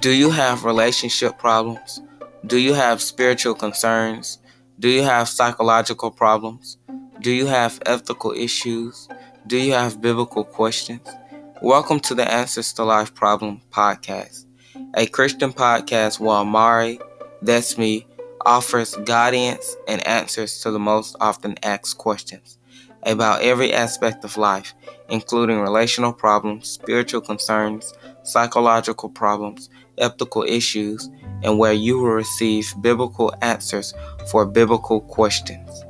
Do you have relationship problems? Do you have spiritual concerns? Do you have psychological problems? Do you have ethical issues? Do you have biblical questions? Welcome to the Answers to Life Problem podcast, a Christian podcast where Amari, that's me, offers guidance and answers to the most often asked questions about every aspect of life, including relational problems, spiritual concerns, psychological problems, ethical issues, and where you will receive biblical answers for biblical questions.